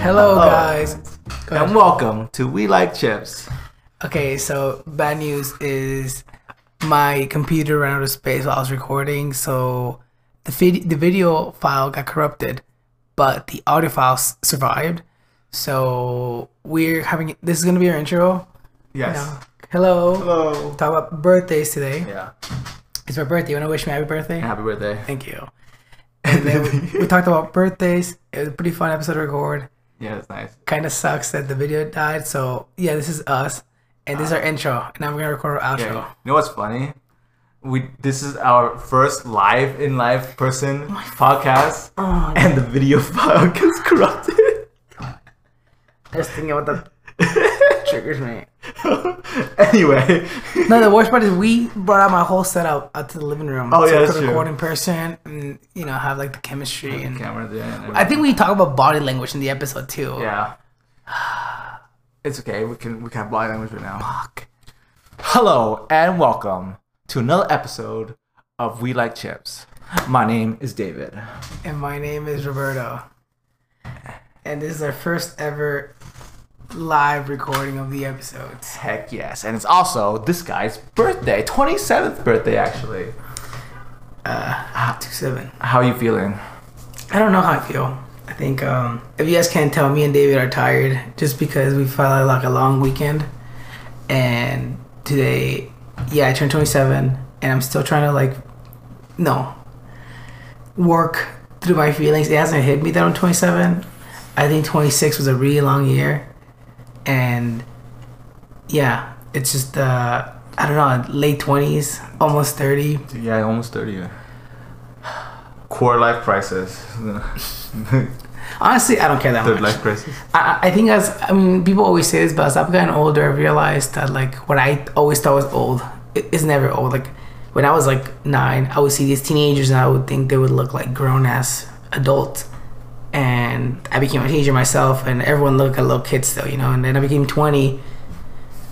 Hello, guys. Go ahead. and welcome to We Like Chips. Okay, so bad news is my computer ran out of space while I was recording, so the vid- the video file got corrupted, but the audio file s- survived. So we're having this is gonna be our intro. Yes. Hello. Hello. Talk about birthdays today. Yeah. It's my birthday. You wanna wish me happy birthday? Happy birthday. Thank you. And then we, we talked about birthdays. It was a pretty fun episode to record. Yeah, it's nice. Kind of sucks that the video died. So yeah, this is us, and this is our uh-huh. intro. And now we're gonna record our outro. Yeah. You know what's funny? We this is our first live in live person oh podcast, Oh, and the video file gets corrupted. Just thinking about that triggers me. anyway, No, the worst part is we brought out my whole setup out to the living room. Oh, yeah, so we that's could true. record in person and you know have like the chemistry and. camera there. and I think we talk about body language in the episode too. Yeah. It's okay. We can we can have body language right now. Fuck. Hello and welcome to another episode of We Like Chips. My name is David. And my name is Roberto. And this is our first ever live recording of the episodes. Heck yes, and it's also this guy's birthday, twenty seventh birthday actually. Ah, two seven. How are you feeling? I don't know how I feel. I think um, if you guys can't tell, me and David are tired just because we felt like a long weekend. And today, yeah, I turned 27 and I'm still trying to like, no, work through my feelings. It hasn't hit me that I'm 27. I think 26 was a really long year. And yeah, it's just, uh, I don't know, late 20s, almost 30. Yeah, almost thirty. Core life crisis. Honestly, I don't care that Third much. life crisis. I, I think as I mean, people always say this, but as I've gotten older, I realized that like what I always thought was old is never old. Like when I was like nine, I would see these teenagers and I would think they would look like grown ass adults. And I became a teenager myself, and everyone looked like a little kid still, you know. And then I became twenty,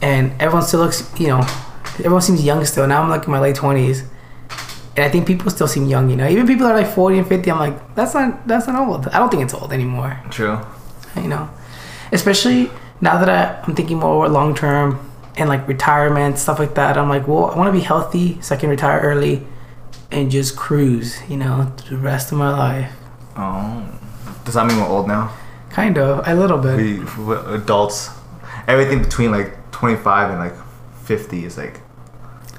and everyone still looks, you know, everyone seems young still. Now I'm like in my late twenties, and I think people still seem young, you know. Even people that are like forty and fifty, I'm like, that's not that's not old. I don't think it's old anymore True. you know especially now that I, i'm thinking more long term and like retirement stuff like that i'm like well i want to be healthy so i can retire early and just cruise you know the rest of my life Oh, does that mean we're old now? kind of a little bit We adults. Everything between like twenty five and like fifty is like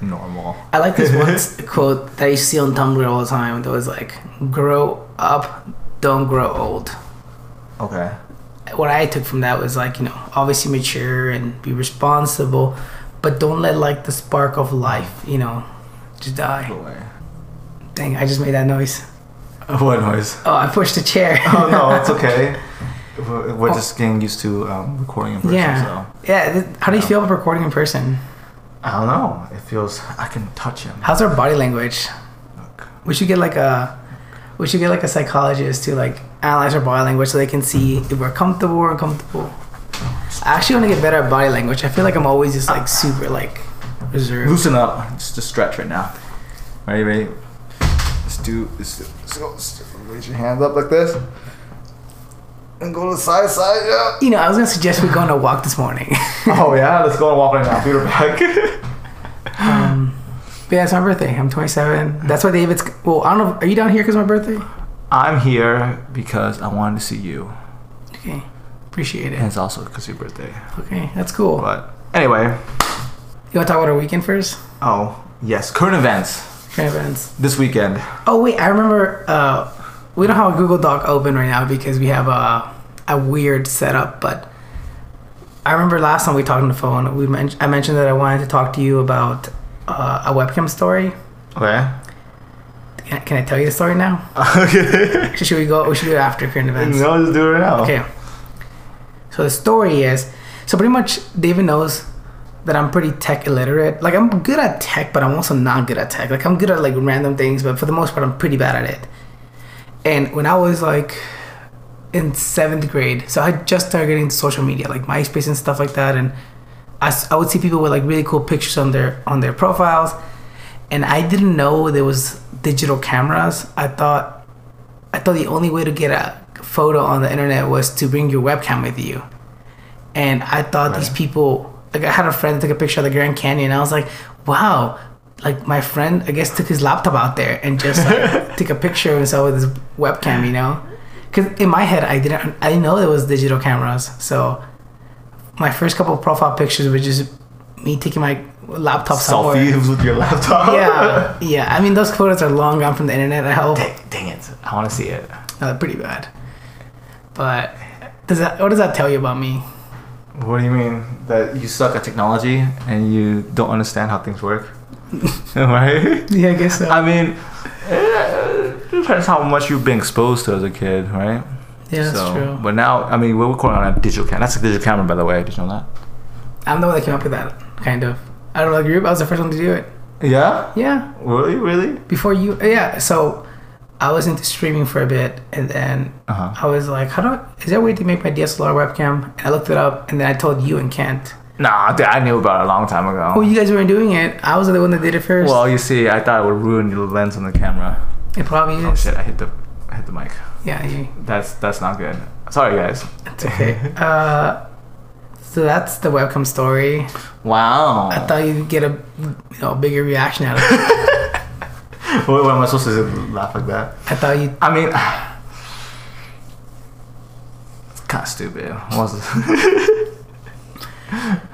normal. i like this one quote that to see on tumblr all the time that was like grow up don't grow old Okay. what i took from that was like you know obviously mature and be responsible but don't let like the spark of life you know just die dang i just made that noise What noise? Oh, I pushed a chair. Oh no, it's okay. We're, we're just getting used to um, recording in person. yeah. So Yeah. How do you feel about recording in person? I don't know. It feels I can touch him. How's our body language? Look. We should get like a, we should get like a psychologist to like analyze our body language so they can see if we're comfortable or uncomfortable. I actually want to get better at body language. I feel like I'm always just like super like reserved. Loosen up. Just a stretch right now. Ready, ready. Do. Do, let's raise your hands up like this, and go to the side, side. Yeah. You know, I was gonna suggest we go on a walk this morning. Oh yeah. Let's go on a walk right now. Feet are back. um, but yeah, it's my birthday. I'm 27. That's why David's. Well, I don't know. Are you down here because of my birthday? I'm here because I wanted to see you, Okay, appreciate it. and it's also because of your birthday. Okay, that's cool. But anyway. You want to talk about our weekend first? Oh yes. Current events Current events. this weekend. Oh wait, I remember. Uh, we don't have a Google Doc open right now because we have a a weird setup. But I remember last time we talked on the phone. We men- I mentioned that I wanted to talk to you about uh, a webcam story. Okay. Can, can I tell you the story now? okay. Should we go? We should do it after current events. no, just do it right now. Okay. So the story is so pretty much David knows that I'm pretty tech illiterate. Like I'm good at tech, but I'm also not good at tech. Like I'm good at like random things, but for the most part, I'm pretty bad at it. And when I was like in seventh grade, so I just started getting into social media, like MySpace and stuff like that, and I would see people with like really cool pictures on their on their profiles, and I didn't know there was digital cameras. I thought I thought the only way to get a photo on the internet was to bring your webcam with you. And I thought these people, like I had a friend that took a picture of the Grand Canyon. I was like, wow, like my friend, I guess, took his laptop out there and just like, took a picture of himself with his webcam, you know? Because in my head, I didn't, I didn't know there was digital cameras. So my first couple of profile pictures were just me taking my laptop somewhere. Selfies with your laptop. Yeah, yeah. I mean, those photos are long gone from the internet. I hope. dang, dang it! I want to see it. Uh, pretty bad. But does that what does that tell you about me? What do you mean that you suck at technology and you don't understand how things work? right? Yeah, I guess so. I mean, eh, it depends how much you've been exposed to as a kid, right? yeah, that's so, true. But now, I mean, we're recording on a digital camera. That's a digital camera, by the way. Did you know that? I'm the one that came up with that, kind of. I don't know, group. I was the first one to do it. Yeah. Yeah, Really? Really? before you. Yeah, so I was into streaming for a bit, and then Uh huh. I was like, "How do? I, is there a way to make my DSLR webcam?" And I looked it up, and then I told you and Kent. Nah, dude, I knew about it a long time ago. Oh, you guys weren't doing it. I was the one that did it first. well, you see, I thought it would ruin the lens on the camera. it probably is. Oh shit! I hit the, I hit the mic. Yeah, you, That's that's not good. Sorry, guys. it's okay. uh, so that's the webcam story. Wow. I thought you'd get a you know bigger reaction out of it. what, what am I supposed to? Laugh like that? I thought you. I mean, it's kind of stupid. Was it?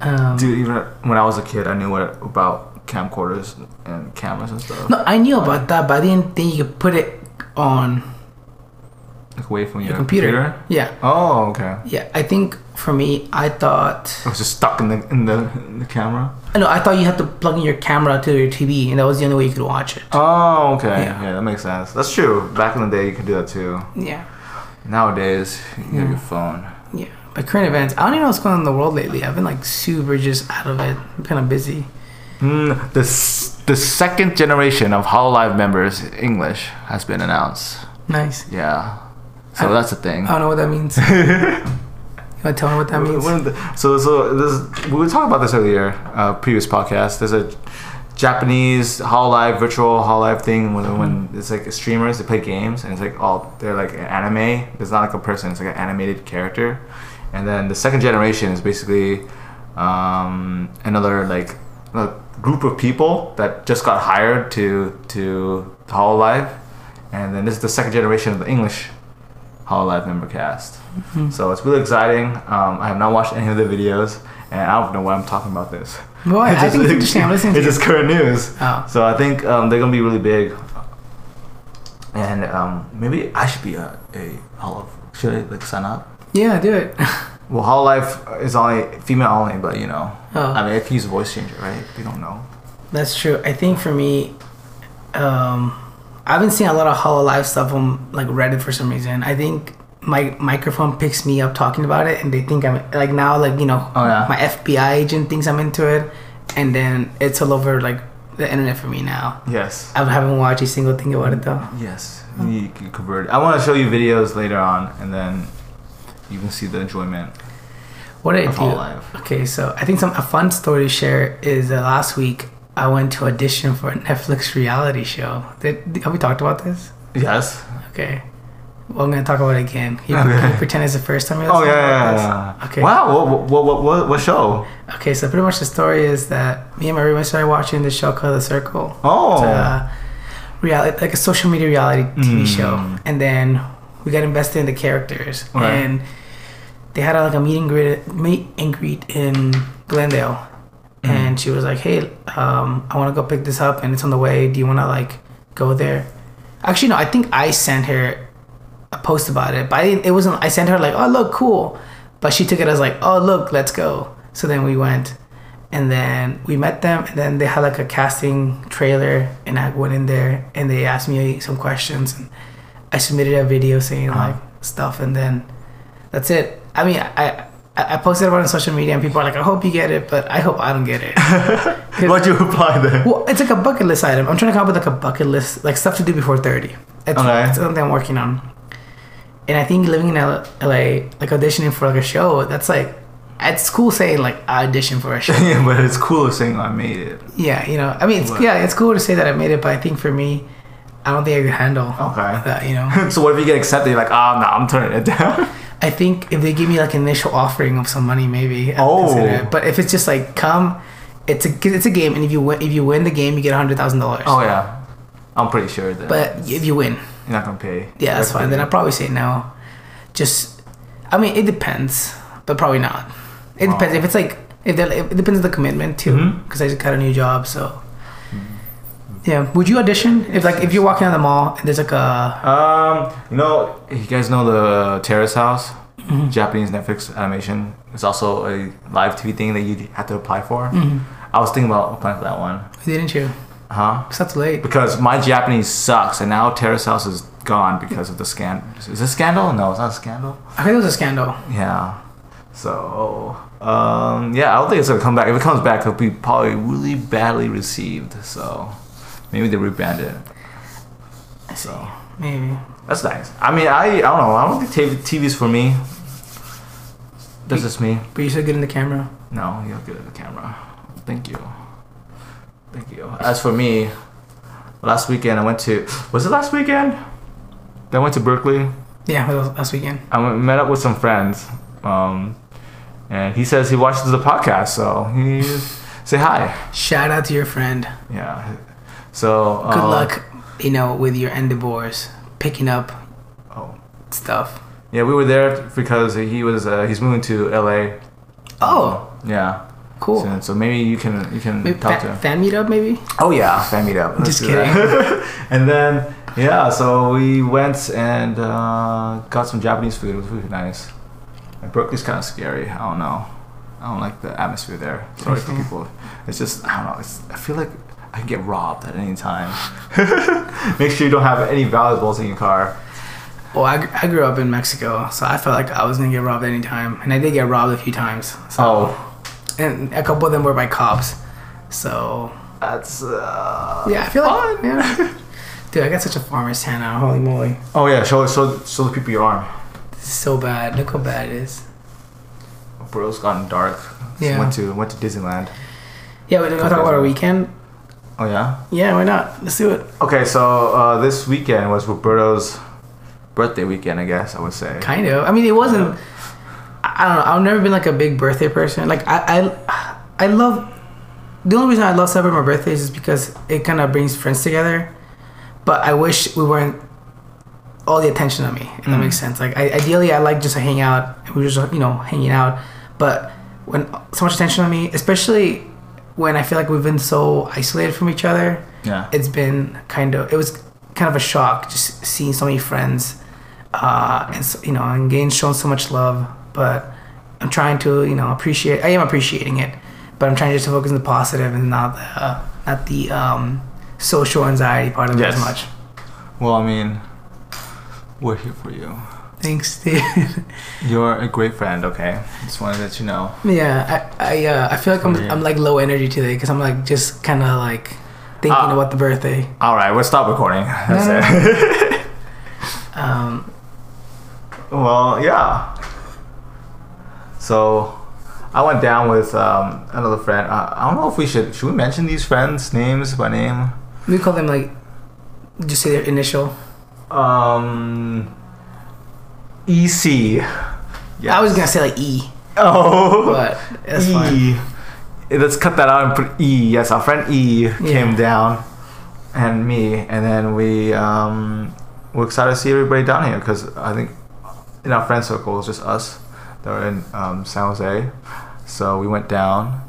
Um, Dude, even when I was a kid, I knew what about camcorders and cameras and stuff. no, I knew about that, but I didn't think you could put it on Like away from your, your computer. Yeah, Oh, okay. yeah. I think for me, I thought. I was just stuck in the in the in the camera. No, I thought you had to plug in your camera to your TV, and that was the only way you could watch it. Oh, okay. Yeah. Yeah. that makes sense. That's true. Back in the day, you could do that too. Yeah, Nowadays, you have Yeah. your phone. yeah. But current events, I don't even know what's going on in the world lately. I've been like super just out of it. I'm kind of busy. Mm, the s- the second generation of Hololive members English has been announced. Nice. Yeah. So I- that's a thing. I don't know what that means. you want to tell me what that means? One of the- so so this, we were talking about this earlier, uh, previous podcast. There's a Japanese Hololive virtual Hololive thing when, when it's like streamers they play games and it's like all they're like an anime. It's not like a person. It's like an animated character. And then the second generation is basically um, another like a group of people that just got hired to to Hololive. And then this is the second generation of the English Hololive member cast. So it's really exciting. Um, I have not watched any of the videos, and I don't know why I'm talking about this. Boy, I think it's interesting. I'm listening to It's just current news. Oh. So I think um, they're gonna be really big, and um, maybe I should be a, a Hololive. Should I like sign up? Yeah, do it. Well, Hololive is only female only, but you know, Oh. I mean, I can use a voice changer, right? They don't know. That's true. I think for me, um, I've been seeing a lot of Hololive stuff on like Reddit for some reason. I think my microphone picks me up talking about it, and they think I'm like now like you know Oh, yeah. my FBI agent thinks I'm into it, and then it's all over like the internet for me now. Yes. I haven't watched a single thing about it though. Yes. You can convert. I want to show you videos later on, and then you can see the enjoyment. What did I Of do? Hololive. Okay, so I think some a fun story to share is uh, last week I went to audition for a Netflix reality show. Did, have we talked about this? Yes. Okay. Well, I'm gonna talk about it again. You, Okay. can you pretend it's the first time you're Oh listening yeah, yeah, yeah, yeah. Okay. Wow. What, what, what, what, what show? Okay, so pretty much the story is that me and my roommate started watching this show called The Circle. Oh. It's a reality, like a social media reality TV Mm. show, and then we got invested in the characters, Right. and they had a, like a meet and greet, meet and greet in Glendale, Mm. and she was like, "Hey, um, I want to go pick this up, and it's on the way. Do you want to like go there?" Actually, no, I think I sent her a post about it, but I didn't, it wasn't. I sent her like, "Oh, look, cool," but she took it as like, "Oh, look, let's go." So then we went, and then we met them, and then they had like a casting trailer, and I went in there, and they asked me some questions, and I submitted a video saying Uh-huh. like stuff, and then that's it. I mean, I. I I posted about it on social media and people are like, I hope you get it, but I hope I don't get it. What'd you apply then? Well, it's like a bucket list item. I'm trying to come up with like a bucket list, like stuff to do before 30. It's, Okay. it's something I'm working on. And I think living in L- LA, like auditioning for like a show, that's like, it's cool saying like I auditioned for a show. yeah, but it's cooler saying I made it. yeah, you know, I mean, it's, yeah, it's cool to say that I made it, but I think for me, I don't think I could handle Okay. that. You know, so what if you get accepted? You're like, ah, oh no, I'm turning it down. I think if they give me like an initial offering of some money, maybe. I'd Oh. consider it. But if it's just like come, it's a it's a game, and if you win if you win the game, you get a hundred thousand dollars. oh yeah, I'm pretty sure that. But if you win, you're not gonna pay. yeah, that's fine. Then I'd probably say no. Just, I mean, it depends, but probably not. It depends Oh. if it's like if it depends on the commitment too, because I just got a new job, so. Yeah, would you audition if like if you're walking on the mall and there's like a Um, you know, you guys know the Terrace House, Mm-hmm. Japanese Netflix animation. It's also a live TV thing that you have to apply for. Mm-hmm. I was thinking about applying for that one. didn't you? Huh? Too late. Because my Japanese sucks, and now Terrace House is gone because of the scandal. Is it a scandal? No, it's not a scandal. I think it was a scandal. Yeah. So, um, yeah, I don't think it's gonna come back. If it comes back, it'll be probably really badly received. So, maybe they rebrand it. So. Maybe. That's nice. I mean, I I don't know. I don't think TV, TV's for me. That's just me. But you're so good in the camera. No, you're good at the camera. Thank you. Thank you. As for me, last weekend I went to. Was it last weekend? That I went to Berkeley. Yeah, last weekend. I went, met up with some friends. Um, and he says he watches the podcast, so he say hi. Shout out to your friend. Yeah. So Good uh, luck, you know, with your endeavors, picking up Oh. stuff. Yeah, we were there because he was uh, he's moving to LA. Oh, Yeah. Cool. So, so maybe you can you can Maybe talk to fa- him. fan meetup, maybe. Oh yeah, fan meetup. Let's Just kidding. and then yeah, so we went and uh, got some Japanese food. It was really nice. And Berkeley's kind of scary. I don't know. I don't like the atmosphere there. Sorry for people. It's just I don't know. It's, I feel like I can get robbed at any time. Make sure you don't have any valuables in your car. Well, I, I grew up in Mexico, so I felt like I was gonna get robbed anytime, and I did get robbed a few times. So, Oh, and a couple of them were by cops. So that's uh, yeah, I feel like fun. yeah. Dude, I got such a farmer's tan now. Holy moly, Oh yeah, show show show the people your arm. this is so bad. Look how bad it is. Bro, it's gotten dark. So Yeah. Went to went to Disneyland. Yeah, we're gonna talk about our weekend. Oh yeah. Yeah, why not? Let's do it. Okay, so uh, this weekend was Roberto's birthday weekend, I guess I would say. Kind of. I mean, it wasn't. I I don't know. I've never been like a big birthday person. Like I, I, I love. The only reason I love celebrating my birthdays is because it kind of brings friends together. But I wish we weren't all the attention on me. If that Mm. makes sense. Like I, ideally, I like just to hang out. We were just you know hanging out. But when so much attention on me, especially when I feel like we've been so isolated from each other, Yeah. it's been kind of it was kind of a shock just seeing so many friends uh and so, you know and getting shown so much love but i'm trying to you know appreciate i am appreciating it but i'm trying just to focus on the positive and not the uh, not the um social anxiety part of it as much well, I mean, we're here for you. thanks dude You're a great friend. Okay, just wanted to let you know. yeah i i uh, i feel like i'm, I'm like low energy today because i'm like just kind of like thinking Ah. about the birthday All right, we'll stop recording. That's no, it. um well, yeah. So, I went down with um, another friend. Uh, I don't know if we should should we mention these friends' names by name. we call them like just say their initial Um, EC. Yeah. I was gonna say like e Oh. but that's fine E. Let's cut that out and put E. Yes, our friend E came Yeah. down, and me, and then we um, we're excited to see everybody down here because I think in our friend circle it's just us that are in um, San Jose. So we went down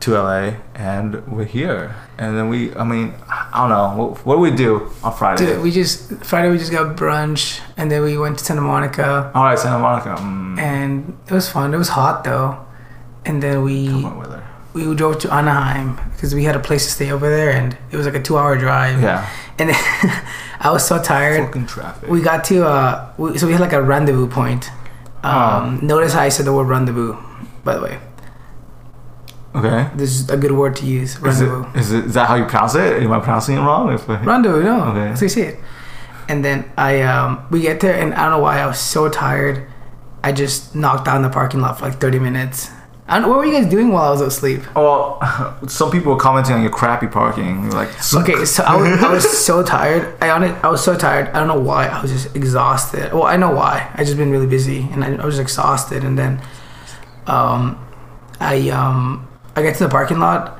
to LA, and we're here. And then we, I mean, I don't know, what, what do we do on Friday? Dude, we just Friday we just got brunch and then we went to Santa Monica All right, Santa Monica. Mm, and it was fun. It was hot though, and then we we drove to Anaheim because we had a place to stay over there and it was like a two hour drive. Yeah. And then I was so tired. Fucking traffic. We got to uh, we, so we had like a rendezvous point. Um, Notice how I said the word rendezvous. By the way, okay. this is a good word to use. Is, it, is, it, is that how you pronounce it? Am I pronouncing it wrong? If I- Rendezvous, no. Okay. That's how you say it. And then I um we get there and I don't know why I was so tired. I just knocked out in the parking lot for like 30 minutes I don't, what were you guys doing while I was asleep? Well, some people were commenting on your crappy parking. Like, Okay, so I was, I was so tired. I on it, I was so tired. I don't know why. I was just exhausted. Well, I know why. I just been really busy, and I, I was exhausted. And then, um, I um, I get to the parking lot,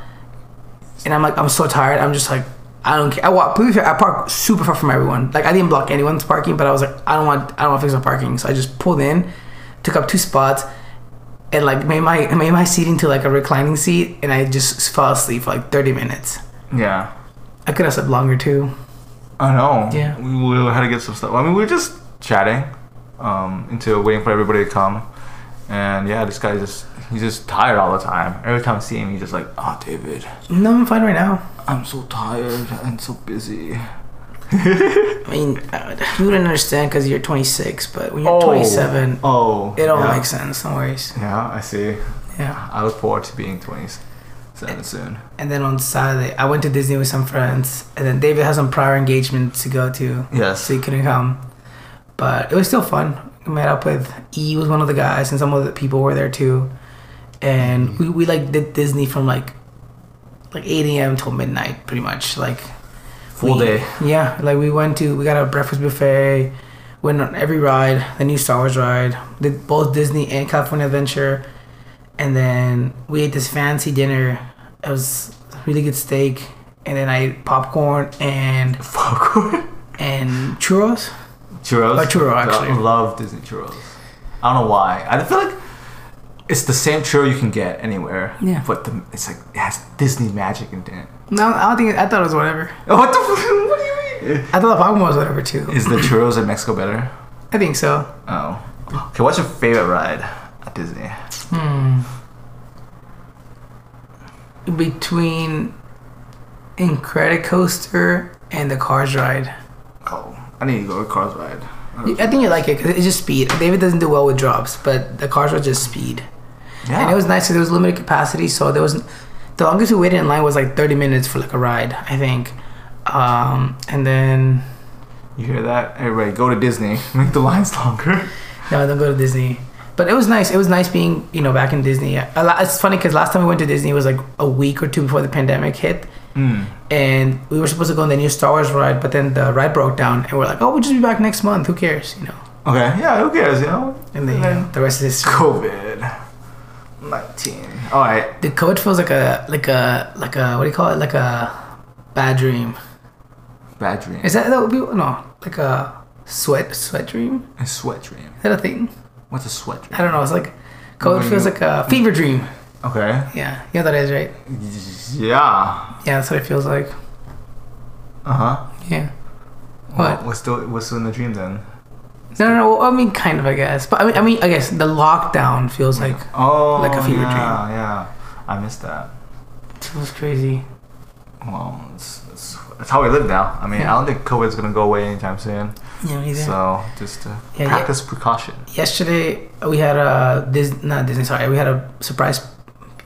and I'm like, I'm so tired. I'm just like, I don't care. I walk. Please, I park super far from everyone. Like I didn't block anyone's parking, but I was like, I don't want, I don't want to fix my parking. So I just pulled in, took up two spots, and like made my made my seat into like a reclining seat, and I just fell asleep for like 30 minutes. yeah. I could have slept longer too. I know. Yeah. We, we had to get some stuff. I mean, we were just chatting um, until waiting for everybody to come. And yeah, this guy just, he's just tired all the time. Every time I see him, he's just like, oh, David, No, I'm fine right now. I'm so tired and so busy. I mean, uh, you wouldn't understand because you're 26, but when you're 27, Oh. it all yeah. makes sense. No worries. Yeah, I see. Yeah. I look forward to being 27 soon. And then on Saturday, I went to Disney with some friends, and then David has some prior engagements to go to, Yes. so he couldn't come. But it was still fun. We met up with E was one of the guys, and some other people were there too. And we, we like did Disney from like like 8 a.m. till midnight, pretty much. Like Full we- day. Yeah, like we went to we got a breakfast buffet, went on every ride, the new Star Wars ride, did both Disney and California Adventure, and then we ate this fancy dinner. It was really good steak, and then I ate popcorn and Popcorn. and churros. Churros. Churro, actually. I love Disney churros. I don't know why. I feel like it's the same churro you can get anywhere. Yeah. But the, it's like it has Disney magic in it. No, I don't think I thought it was whatever. What the? What do you mean? I thought the popcorn was whatever too. Is the churros in Mexico better? I think so. Oh. Okay. What's your favorite ride at Disney? Hmm. Between Incredicoaster and the Cars ride. Oh, I need to go to Cars ride. I think you like it because it's just speed. David doesn't do well with drops, but the cars ride just speed. Yeah. And it was nice because there was limited capacity, so there was the longest we waited in line was like 30 minutes for like a ride, I think. Um, and then You hear that? Everybody, go to Disney. Make the lines longer. no, don't go to Disney. But it was nice. It was nice being you know back in Disney. A lot- It's funny because last time we went to Disney was like a week or two before the pandemic hit, Mm. and we were supposed to go on the new Star Wars ride, but then the ride broke down, and we're like, oh, we'll just be back next month. Who cares, you know? Okay. Yeah. Who cares? You know. And then you know, the rest is history. COVID. Nineteen. All right. The coach feels like a like a like a what do you call it? Like a bad dream. Bad dream. Is that that would be no like a sweat sweat dream? a sweat dream. Is that a thing? What's a sweat dream? I don't know. It's like coach feels you- like a fever dream. Okay. Yeah, you know that is, right? Yeah. Yeah, that's what it feels like. Uh huh. Yeah. Well, What? what's still what's still in the dream then? No, no, no. Well, I mean, kind of, I guess. But I mean, I mean, I guess the lockdown feels like Oh, Like a fever yeah, dream. Yeah, I missed that. It feels crazy. Well, it's, it's, it's how we live now. I mean, Yeah. I don't think COVID's gonna go away anytime soon. Yeah, me either. So just uh, Yeah, practice precaution. Yesterday we had a Dis- not Disney. Sorry, we had a surprise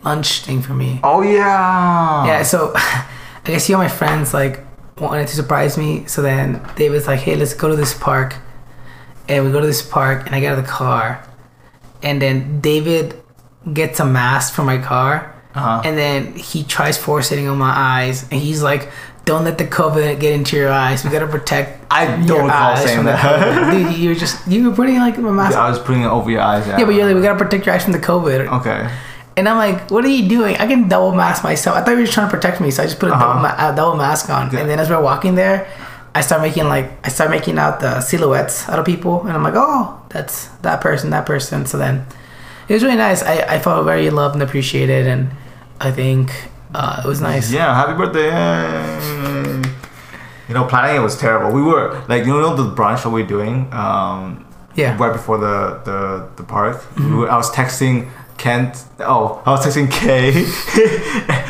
lunch thing for me. Oh yeah. Yeah, so I guess you know my friends like wanted to surprise me. So then David's like, "Hey, let's go to this park," and we go to this park, and I get out of the car, and then David gets a mask for my car, Uh-huh. and then he tries forcing on my eyes, and he's like. Don't let the COVID get into your eyes. We gotta protect. I don't recall saying that. COVID." Dude, you were just you were putting like a mask. I was putting it over your eyes. Yeah. Yeah, but you're like, we gotta protect your eyes from the COVID. okay. And I'm like, what are you doing? I can double mask myself. I thought you were just trying to protect me, so I just put a, double, Uh-huh. ma- a double mask on. Yeah. And then as we're walking there, I start making like I start making out the silhouettes out of people, and I'm like, oh, that's that person, that person. So then it was really nice. I, I felt very loved and appreciated, and I think uh, it was nice. Yeah. Happy birthday. You know, planning it was terrible. We were like, you know, the brunch that we are doing. Um, Yeah. right before the the, the park. We were, I was texting Kent. Oh, I was texting Kay.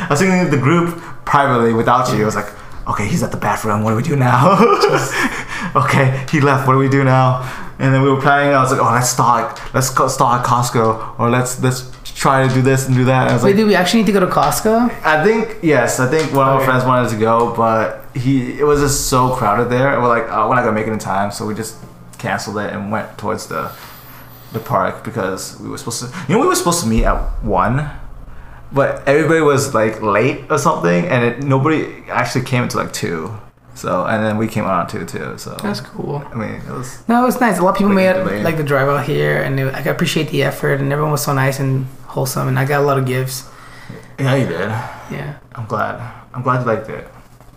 I was texting the group privately without you. I was like, okay, he's at the bathroom. What do we do now? okay, he left. What do we do now? And then we were planning. I was like, oh, let's start. Let's go start at Costco, or let's let's try to do this and do that. And I was Wait, like, do we actually need to go to Costco? I think yes. I think one of Okay. our friends wanted to go, but he it was just so crowded there. And we're like, oh, we're not gonna make it in time, so we just canceled it and went towards the the park because we were supposed to. You know, we were supposed to meet at one, but everybody was like late or something, and it, nobody actually came until like two. So and then we came around two too. So That's cool. I mean, it was No, it was nice. A lot of people made a like the drive out here, and it, I appreciate the effort, and everyone was so nice and wholesome, and I got a lot of gifts. yeah, you did. Yeah, I'm glad. I'm glad you liked it.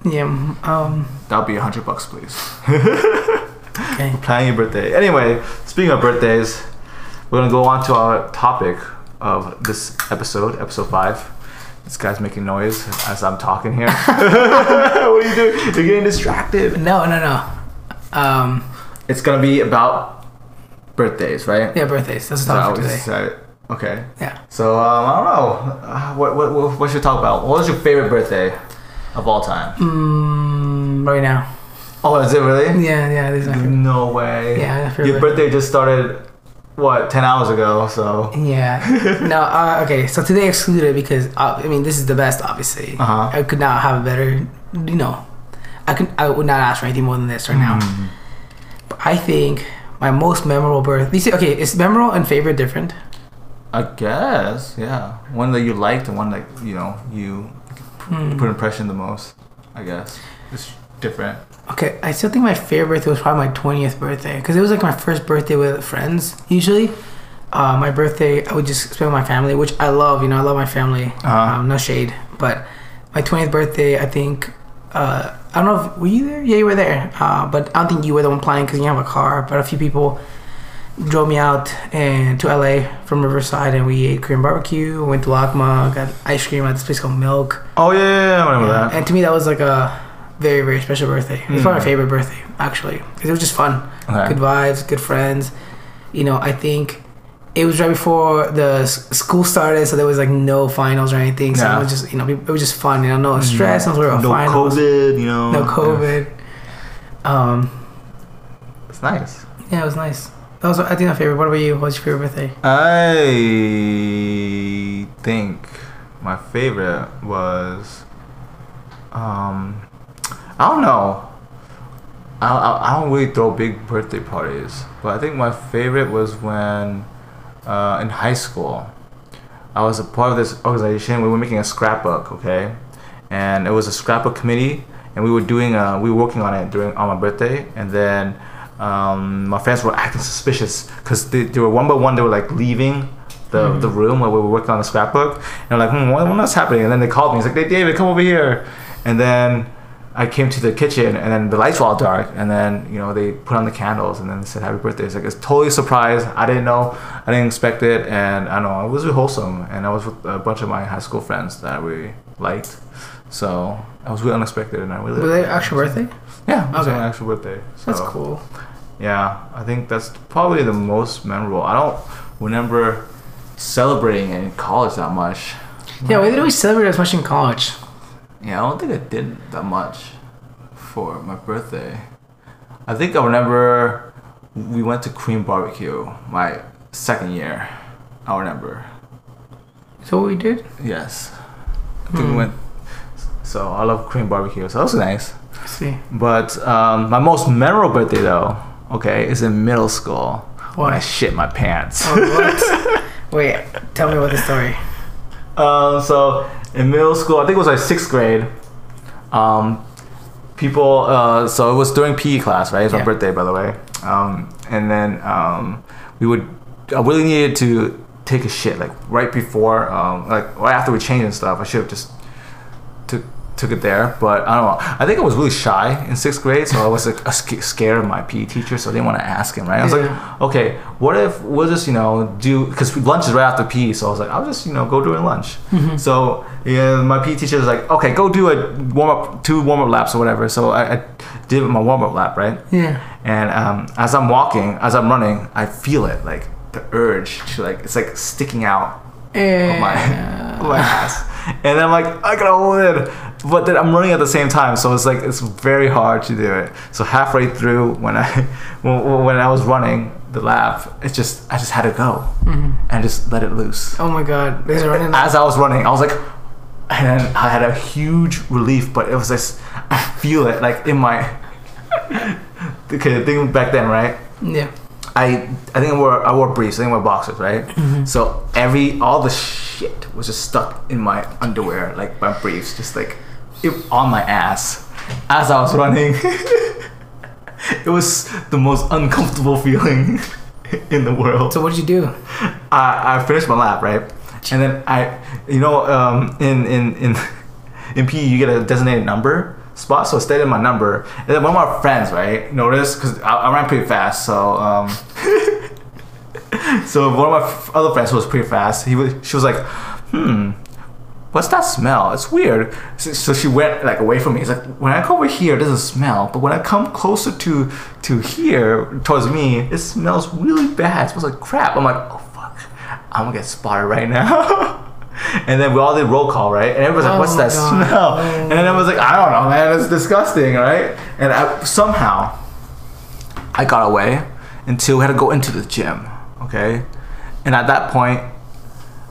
yeah. Um, That'll be a hundred bucks, please. okay. Planning your birthday. Anyway, speaking of birthdays, we're gonna go on to our topic of this episode, episode five. This guy's making noise as I'm talking here. what are you doing? You're getting distracted. No, no, no. Um, It's gonna be about birthdays, right? yeah, birthdays. That's the topic today. said? Okay. Yeah. So um, I don't know. Uh, what, what what what should we talk about? What was your favorite birthday of all time? Mm, right now. Oh, is it really? Yeah, yeah. This is my favorite. No way. Yeah, Your birthday just started, what, 10 hours ago, so. Yeah. no. Uh, okay. So today excluded because uh, I mean this is the best. Obviously, Uh-huh. I could not have a better. You know, I could. I would not ask for anything more than this right now. Mm. But I think my most memorable birth. You see, okay, is memorable and favorite different? I guess, yeah. One that you liked and one that, you know, you Hmm. put impression the most, I guess. It's different. Okay, I still think my favorite birthday was probably my twentieth birthday because it was like my first birthday with friends. Usually, uh, my birthday I would just spend with my family, which I love. You know, I love my family. Uh-huh. Um, no shade, but my twentieth birthday, I think. Uh, I don't know if were you there. Yeah, you were there. Uh, but I don't think you were the one planning because you have a car. But a few people drove me out and to LA from Riverside, and we ate Korean barbecue. Went to LACMA, got ice cream at this place called Milk. Oh, yeah, yeah, yeah I remember that. And to me, that was like a very, very special birthday. It's was probably my Mm. favorite birthday, actually, because it was just fun. Okay. Good vibes, good friends. You know, I think it was right before the school started, so there was like no finals or anything. So Yeah. it was just, you know, it was just fun. You know, no stress, no, no no finals, COVID, you know. no COVID. Um, It's nice. yeah, it was nice. That was, I think, my favorite. What about you? What's your favorite birthday? I think my favorite was, um, I don't know. I, I, I don't really throw big birthday parties, but I think my favorite was when, uh, in high school, I was a part of this organization. We were making a scrapbook, okay, and it was a scrapbook committee, and we were doing, uh, we were working on it during on my birthday, and then um, my friends were acting suspicious because they, they were one by one they were like leaving the, the room where we were working on the scrapbook. And I'm like hmm, what, what's happening? And then they called me. It's like hey David come over here. And then I came to the kitchen and then the lights were all dark and then you know they put on the candles and then they said happy birthday it's like it's totally surprised I didn't know I didn't expect it and I don't know it was really wholesome and I was with a bunch of my high school friends that really liked so I was really unexpected and I really Was it actual birthday? yeah it was Okay. my actual birthday so. That's cool. Yeah, I think that's probably the most memorable. I don't remember celebrating in college that much. Yeah, we didn't we celebrate as much in college. Yeah, I don't think I did that much for my birthday. I think I remember we went to Cream Barbecue my second year. I remember. So we did? Yes. I think we Hmm. went. So I love Cream Barbecue, so that was nice. See. But um, my most memorable birthday, though, okay, is in middle school when I shit my pants. Oh, what? Wait, tell me about the story. Um, so in middle school, I think it was like sixth grade. Um, people, uh, so it was during PE class, right? It's Yeah. my birthday, by the way. Um, and then um, we would, I really needed to take a shit like right before, um, like right after we changed and stuff. I should have just took it there, but I don't know. I think I was really shy in sixth grade, so I was like scared of my PE teacher, so I didn't want to ask him. Right? I was Yeah. like, okay, what if we'll just you know do because lunch is right after PE, so I was like, I'll just you know go during lunch. So yeah, my PE teacher was like, okay, go do a warm up, two warm up laps or whatever. So I, I did my warm up lap, right? Yeah. And um, as I'm walking, as I'm running, I feel it like the urge to like it's like sticking out of my, of oh my ass. And I'm like, I gotta hold it. But then I'm running at the same time, so it's like it's very hard to do it. So halfway through, when I when, when I was running the lap, it's just I just had to go mm-hmm. and just let it loose. Oh my god, there's a running. As I was running, I was like, and then I had a huge relief, but it was just I feel it like in my. Okay, the thing back then, right? Yeah. I I think I wore I wore briefs. I think I wore boxers, right? So every all the shit was just stuck in my underwear, like my briefs, just like it, on my ass as I was running. it was the most uncomfortable feeling in the world. So what did you do? I, I finished my lap, right? And then I, you know, um, in in in in PE you get a designated number spot, so I stayed in my number. And then one of my friends, right, noticed because I, I ran pretty fast, so um, so one of my other friends who was pretty fast, he was she was like, hmm. What's that smell? It's weird. So, so she went like away from me. It's like when I come over here, it doesn't smell, but when I come closer to to here towards me, it smells really bad. It smells like crap. I'm like, oh fuck, I'm gonna get spotted right now. and then we all did roll call, right? And everyone's like, Oh what's that God. smell? And then I was like, I don't know, man. It's disgusting, right? And I, somehow I got away until we had to go into the gym, okay? And at that point,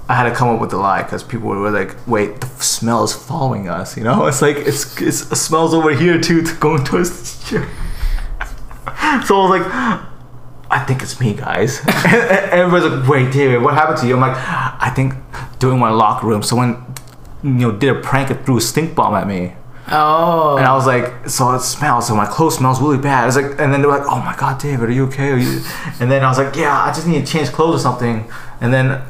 I had to come up with a lie because people were like, "Wait, the smell is following us." You know, it's like it's, it's it smells over here too, to going towards the gym. so I was like, "I think it's me, guys." and everybody's like, "Wait, David, what happened to you?" I'm like, "I think during my locker room, someone you know did a prank and threw a stink bomb at me." Oh. And I was like, so it smells, so my clothes smells really bad. It's like, and then they're like, oh my god, David, are you okay? Are you? And then I was like, yeah, I just need to change clothes or something. And then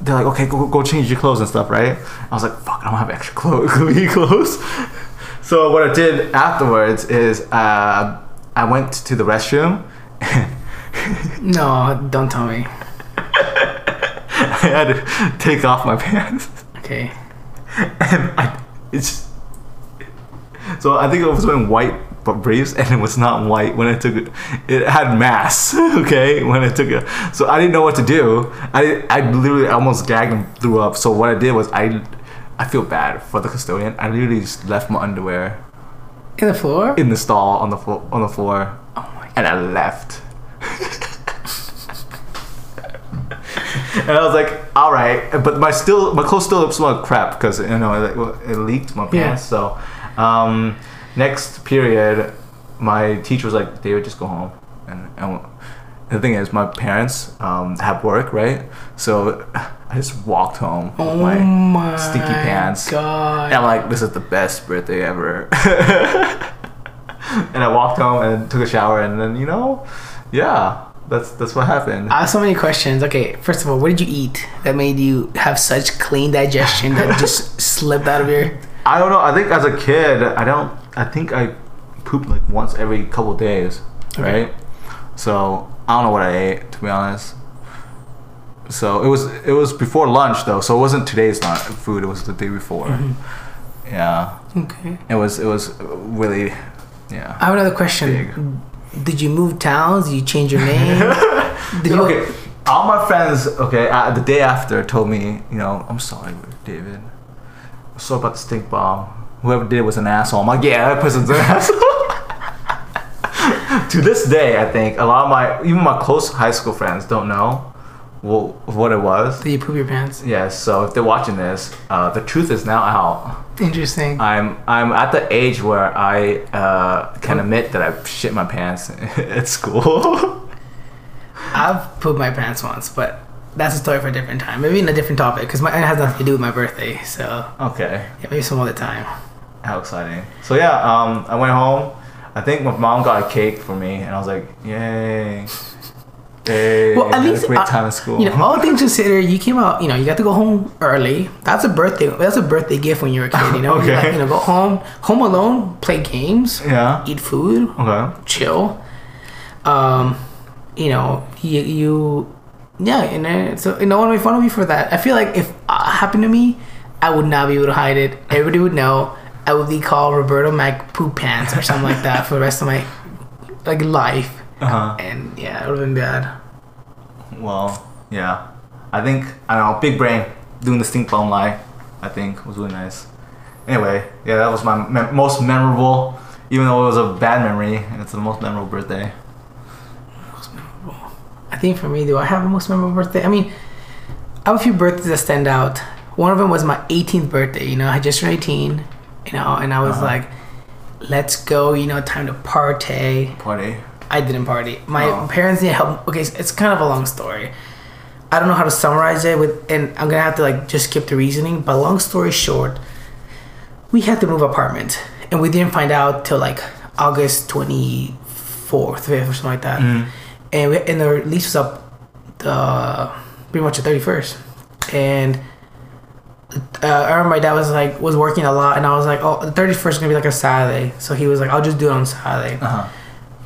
they're like, okay, go go change your clothes and stuff, right? I was like, fuck, I don't have extra clothes, clothes. So what I did afterwards is uh, I went to the restroom. no, don't tell me. I had to take off my pants. Okay. and I, it's so I think I was wearing white but briefs and it was not white when I took it. It had mass, okay, when I took it. So I didn't know what to do. I I literally almost gagged and threw up. So what I did was I I feel bad for the custodian. I literally just left my underwear In the floor? in the stall on the floor on the floor oh and I left. And I was like, all right, but my still my clothes still smell like crap because you know it, it leaked my Yeah. pants. So um, next period, my teacher was like, David, just go home. And, and the thing is, my parents um, have work, right? So I just walked home with Oh my my stinky pants. God. and I'm like, this is the best birthday ever. and I walked home and took a shower, and then you know, yeah, that's that's what happened. I have so many questions. Okay, first of all, what did you eat that made you have such clean digestion that just slipped out of your? I don't know. I think as a kid, I don't. I think I pooped like once every couple days, Okay. right? So I don't know what I ate to be honest. So it was it was before lunch though, so it wasn't today's lunch food. It was the day before. Mm-hmm. Yeah, Okay. it was it was really, yeah. I have another question. Did you move towns? Did you change your name? Did you? okay, all my friends, okay, uh, the day after told me, you know, I'm sorry, David. I'm sorry about the stink bomb. Whoever did it was an asshole. I'm like, yeah, that person's an asshole. to this day, I think a lot of my, even my close high school friends don't know well, what it was. Did you poop your pants? Yes, so if they're watching this, uh, the truth is now out. Interesting. I'm I'm at the age where I uh, can admit that I shit my pants at school. I've pooped my pants once, but that's a story for a different time. Maybe in a different topic, because my it has nothing to do with my birthday. So okay. yeah, maybe some other time. How exciting! So yeah, um, I went home. I think my mom got a cake for me, and I was like, "Yay, yay!" Well, at least a great uh, time at school. You know, all things considered, you came out. You know, you got to go home early. That's a birthday. That's a birthday gift when you're a kid. You know, You Okay. got- you know, go home, home alone, play games, yeah. eat food, Okay. chill. Um, you know, you, you yeah, and then, so no one made fun of me for that. I feel like if uh, happened to me, I would not be able to hide it. Everybody would know. I would be called Roberto Mac Poop Pants or something like that for the rest of my like life. Uh huh. And yeah, it would have been bad. Well, yeah. I think I don't know. Big brain doing the stink bomb lie. I think was really nice. Anyway, yeah, that was my me- most memorable. Even though it was a bad memory, and it's the most memorable birthday. Most memorable. I think for me, do I have a most memorable birthday? I mean, I have a few birthdays that stand out. One of them was my 18th birthday. You know, I just turned 18. You know, and I was Uh-huh. like, "Let's go!" You know, time to party. Party. I didn't party. My Oh. parents need help. Okay, it's kind of a long story. I don't know how to summarize it with, and I'm gonna have to like just skip the reasoning. But long story short, we had to move apartment, and we didn't find out till like August twenty fourth, fifth, or something like that. And we, and the lease was up the pretty much the thirty first, and. Uh, I remember my dad was like was working a lot, and I was like, "Oh, the thirty first is gonna be like a Saturday." So he was like, "I'll just do it on Saturday." Uh-huh.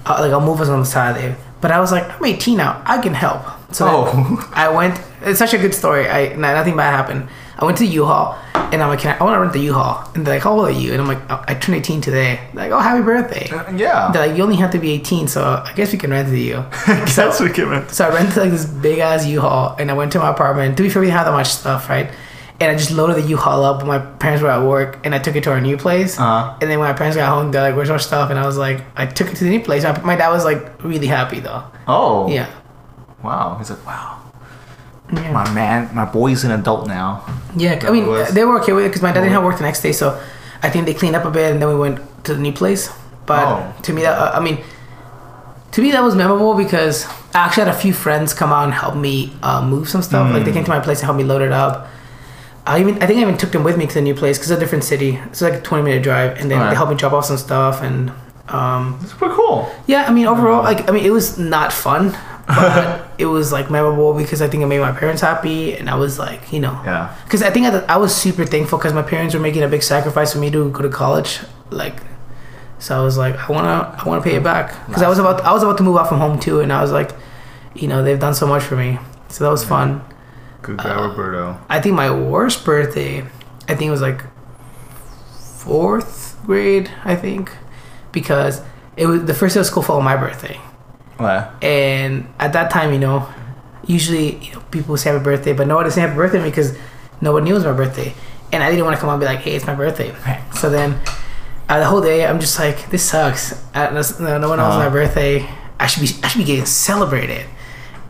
Uh, like I'll move us on the Saturday. But I was like, I'm 18 now. I can help. So Oh. I went. It's such a good story. I nothing bad happened. I went to U-Haul and I'm like, Can I, I want to rent the U-Haul. And they're like, How old are you? And I'm like, oh, I turned 18 today. They're like, Oh, happy birthday. Uh, yeah. They're like, You only have to be 18, so I guess we can rent it to you. That's what given. So I rented like this big ass U-Haul and I went to my apartment. To be fair, we didn't have that much stuff, right? And I just loaded the U-Haul up when my parents were at work and I took it to our new place. Uh-huh. And then when my parents got home, they're like, "Where's our stuff?" And I was like, "I took it to the new place." My, my dad was like really happy though. Oh. Yeah. Wow. He's like, wow. Yeah. My man, my boy's an adult now. Yeah, I mean, was- they were okay with it because my dad didn't have work the next day, so I think they cleaned up a bit, and then we went to the new place. But Oh. to me, that uh, I mean, to me that was memorable because I actually had a few friends come out and help me uh, move some stuff. Like they came to my place and helped me load it up. I even I think I even took them with me to the new place because it's a different city. It's like a twenty minute drive, and then Alright. they helped me drop off some stuff and. Um, It's pretty cool. yeah, I mean, overall, like, I mean, it was not fun, but it was like memorable because I think it made my parents happy, and I was like, you know, Yeah. because I think I, I was super thankful because my parents were making a big sacrifice for me to go to college, like, so I was like, I wanna, I wanna pay it back because I was about, I was about to move out from home too, and I was like, you know, they've done so much for me, so that was fun. Good guy, Roberto. I think my worst birthday, I think it was like fourth grade, I think, because it was the first day of school fell on my birthday. What? And at that time, you know, usually you know, people say happy birthday, but nobody said happy birthday because nobody knew it was my birthday. And I didn't want to come out and be like, hey, it's my birthday. So then uh, the whole day, I'm just like, this sucks. Uh, no, no one knows Uh-huh. my birthday. I should be I should be getting celebrated.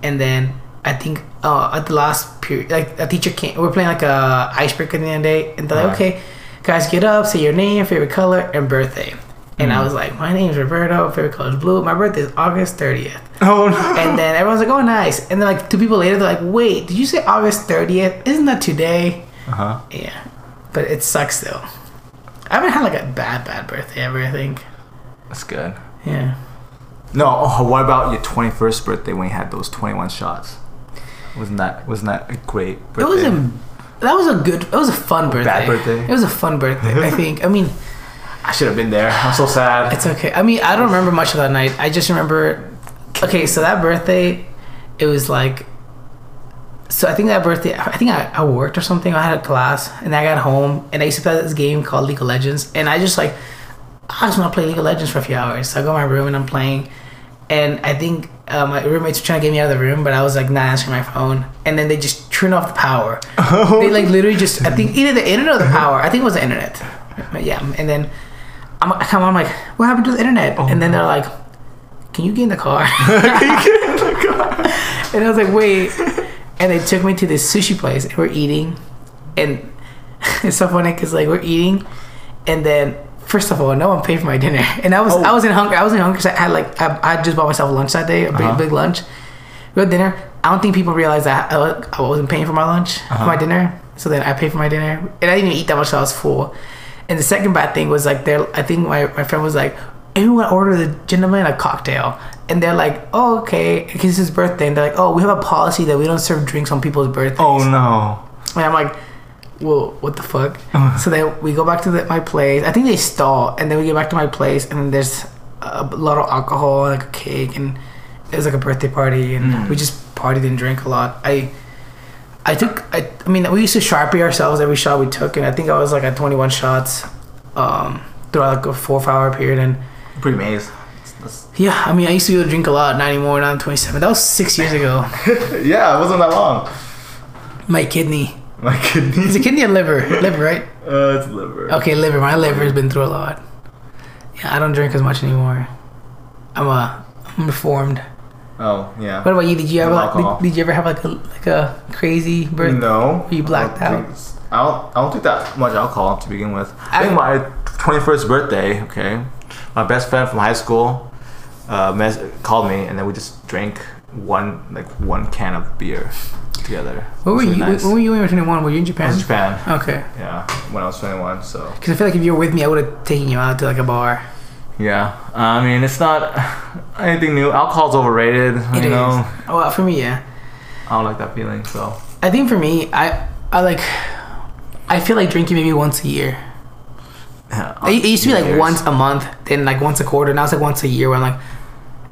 And then I think uh, at the last period, like a teacher came, We're playing like a icebreaker at the end of the day, and they're like, Uh-huh. okay, guys, get up, say your name, favorite color, and birthday. And Mm. I was like, my name's Roberto, favorite color is blue. My birthday is August 30th. Oh no. And then everyone's like, oh, nice. And then, like, two people later, they're like, wait, did you say August 30th? Isn't that today? Uh huh. Yeah. But it sucks, though. I haven't had, like, a bad, bad birthday ever, I think. That's good. Yeah. No. Oh, what about your twenty first birthday when you had those twenty one shots? Wasn't that wasn't that a great birthday? It was a. That was a good. It was a fun birthday. bad birthday? It was a fun birthday. I think. I mean, I should have been there. I'm so sad. it's okay. I mean, I don't remember much of that night. I just remember. Okay, so that birthday, it was like. So I think that birthday, I think I, I worked or something. I had a class, and I got home, and I used to play this game called League of Legends, and I just like, I just want to play League of Legends for a few hours. So I go in my room and I'm playing, and I think uh, my roommates were trying to get me out of the room, but I was like not answering my phone, and then they just turned off the power. They like literally just, I think either the internet or the power. I think it was the internet. But yeah, and then I'm, I come on, I'm like, what happened to the internet? and then they're like, can you get in the car? and I was like, wait. And they took me to this sushi place and we're eating. And it's so funny because like we're eating and then first of all, no one paid for my dinner. And I was Oh. I was in hunger. I was in hunger because I had like I, I just bought myself lunch that day, a big, Uh-huh. big lunch. We had dinner. I don't think people realized that I, I wasn't paying for my lunch, Uh-huh. for my dinner. So then I paid for my dinner, and I didn't even eat that much. So I was full. And the second bad thing was like, there. I think my, my friend was like, everyone order the gentleman a cocktail, and they're like, oh okay, because it's his birthday, and they're like, oh we have a policy that we don't serve drinks on people's birthdays. Oh no. And I'm like, well, what the fuck? so then we go back to the, my place. I think they stall, and then we get back to my place, and then there's a lot of alcohol, like a cake, and it was like a birthday party, and we just partied and drank a lot. I, I took, I, I mean, we used to sharpie ourselves every shot we took, and I think I was like at 21 shots, um, throughout like a four hour period, and Pretty amazed. Yeah, I mean, I used to be able to drink a lot, not anymore. Now I'm 27. That was six years ago. yeah, it wasn't that long. My kidney. My kidney. Is it kidney or liver? liver, right? Uh, it's liver. Okay, liver. My liver's been through a lot. Yeah, I don't drink as much anymore. I'm a I'm reformed. Oh yeah. What about you? Did you ever like, did, did you ever have like a like a crazy birthday? No. You blacked I out? think I don't. I don't think that much alcohol to begin with. I, I- think my twenty first birthday. Okay, my best friend from high school. uh, mes- called me, and then we just drank one like one can of beer together. What were you? really nice. When were you when you were 21? Were you in I Japan? was in Japan. Okay. Yeah, when I was 21. So Because I feel like if you were with me, I would have taken you out to like a bar. yeah, I mean it's not anything new. Alcohol's overrated. It you is. know, Well, for me, yeah. I don't like that feeling. So I think for me, I I like. I feel like drinking maybe once a year. yeah, It, it used to be like Years. once a month, then like once a quarter. Now it's like once a year. Where I'm like,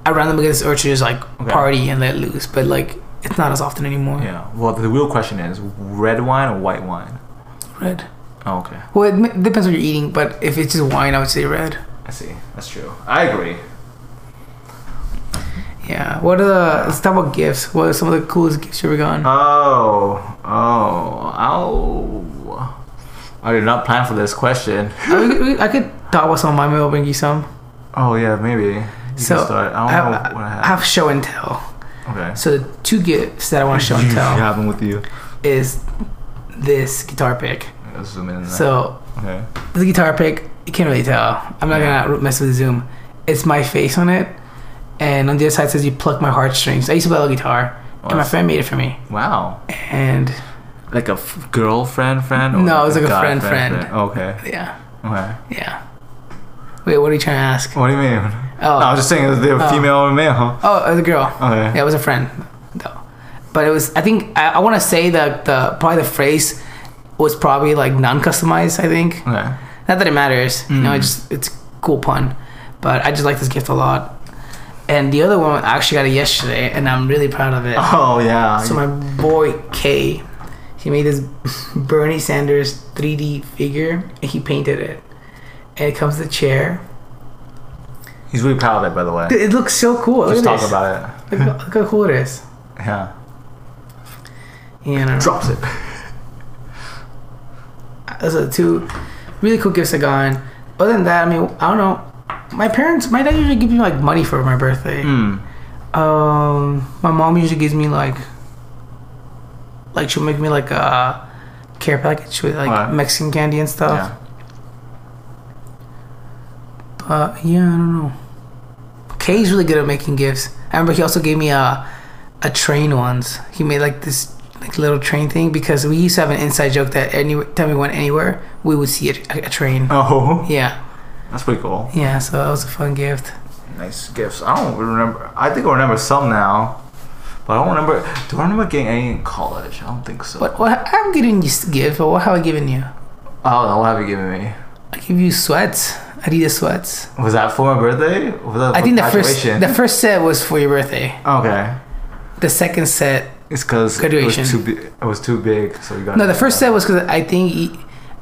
I randomly get this urge to just like Okay. party and let loose, but like it's not as often anymore. Yeah. Well, the real question is red wine or white wine. Red. Oh, okay. Well, it depends what you're eating, but if it's just wine, I would say red. I see. That's true. I agree. Yeah. What are the let's talk about gifts? What are some of the coolest gifts you've ever gotten? Oh, oh, oh. I did not plan for this question. I, I could talk about some of mine. Maybe I'll bring you some. Oh yeah, maybe. You So. I don't I know have, what I I have. have show and tell. okay. So the two gifts that I want to show and tell them with you. is this guitar pick. Let's zoom in. So okay. the guitar pick, you can't really tell. I'm not Yeah. gonna mess with the zoom. It's my face on it, and on the other side says you pluck my heartstrings. I used to play a guitar, and my friend made it for me. Wow. And Like a f- girlfriend friend? Or No, it was like a guy friend friend. Okay. yeah, Okay. yeah. Wait, what are you trying to ask? What do you mean? Oh, No, I was just saying, is they Oh. female or male? oh, it was a girl. Okay. Yeah, it was a friend, though. But it was. I think I, I want to say that the probably the phrase was probably like non-customized. I think. Okay. Not that it matters. You know, Mm. it just it's cool pun. But I just like this gift a lot. And the other one, I actually got it yesterday, and I'm really proud of it. Oh yeah. So my boy K, he made this Bernie Sanders 3D figure, and he painted it. And it comes with a chair. He's really proud of it, by the way. It looks so cool. Just talk this. about it. Look, look how cool it is. Yeah. Yeah, know. Drops it. Those are two really cool gifts I got. Other than that, I mean, I don't know. My parents, my dad usually gives me like money for my birthday. Hmm. Um, my mom usually gives me like, like she'll make me like a care package with like Alright. Mexican candy and stuff. Yeah. But yeah, I don't know. Kay's really good at making gifts. I remember he also gave me a a train once. He made like this like little train thing because we used to have an inside joke that any time we went anywhere, we would see a, a, train. Oh, Yeah, that's pretty cool. yeah. So that was a fun gift. Nice gifts. I don't remember. I think I remember some now, but I don't remember. Do I remember getting any in college? I don't think so. What? What? I'm giving you s- gift. But what have I given you? Oh, what have you given me? I give you sweats. Adidas sweats. Was that for my birthday? Was that I think the first the first set was for your birthday. okay. The second set, It's because it Graduation. was too big. It was too big, so you got. no, the first set was because I think he,